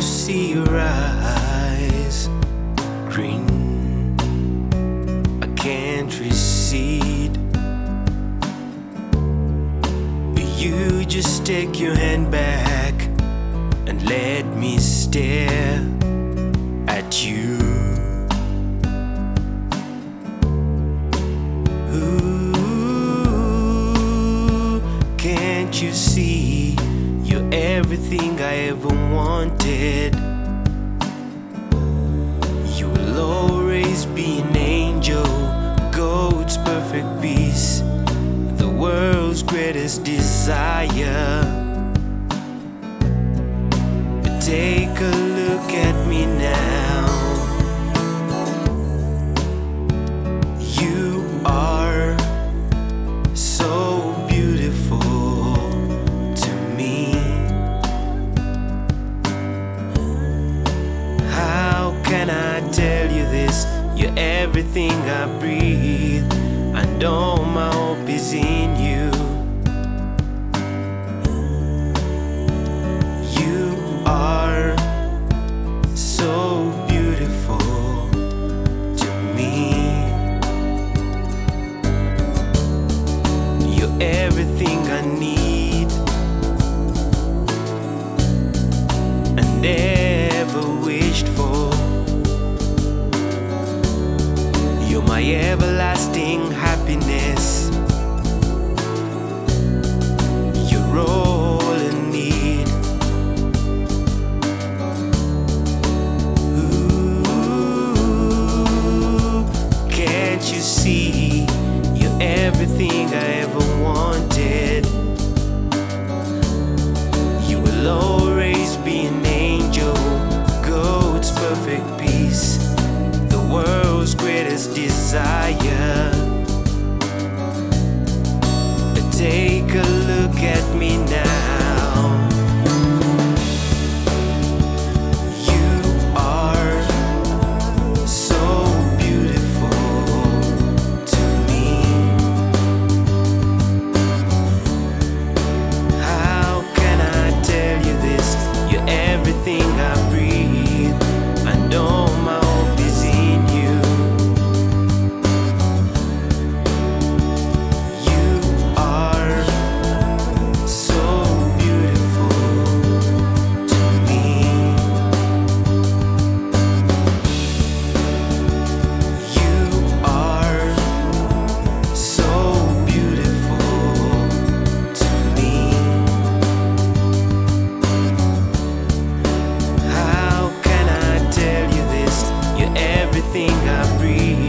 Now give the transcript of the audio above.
see your eyes green? I can't recede. You just take your hand back and let me stare at you. Ooh, can't you see everything I ever wanted? You will always be an angel, God's perfect peace, the world's greatest desire. But Take a look at me now. You're everything I breathe, everlasting happiness. You're all I need. Ooh, can't you see? You're everything I ever everything I everything I breathe.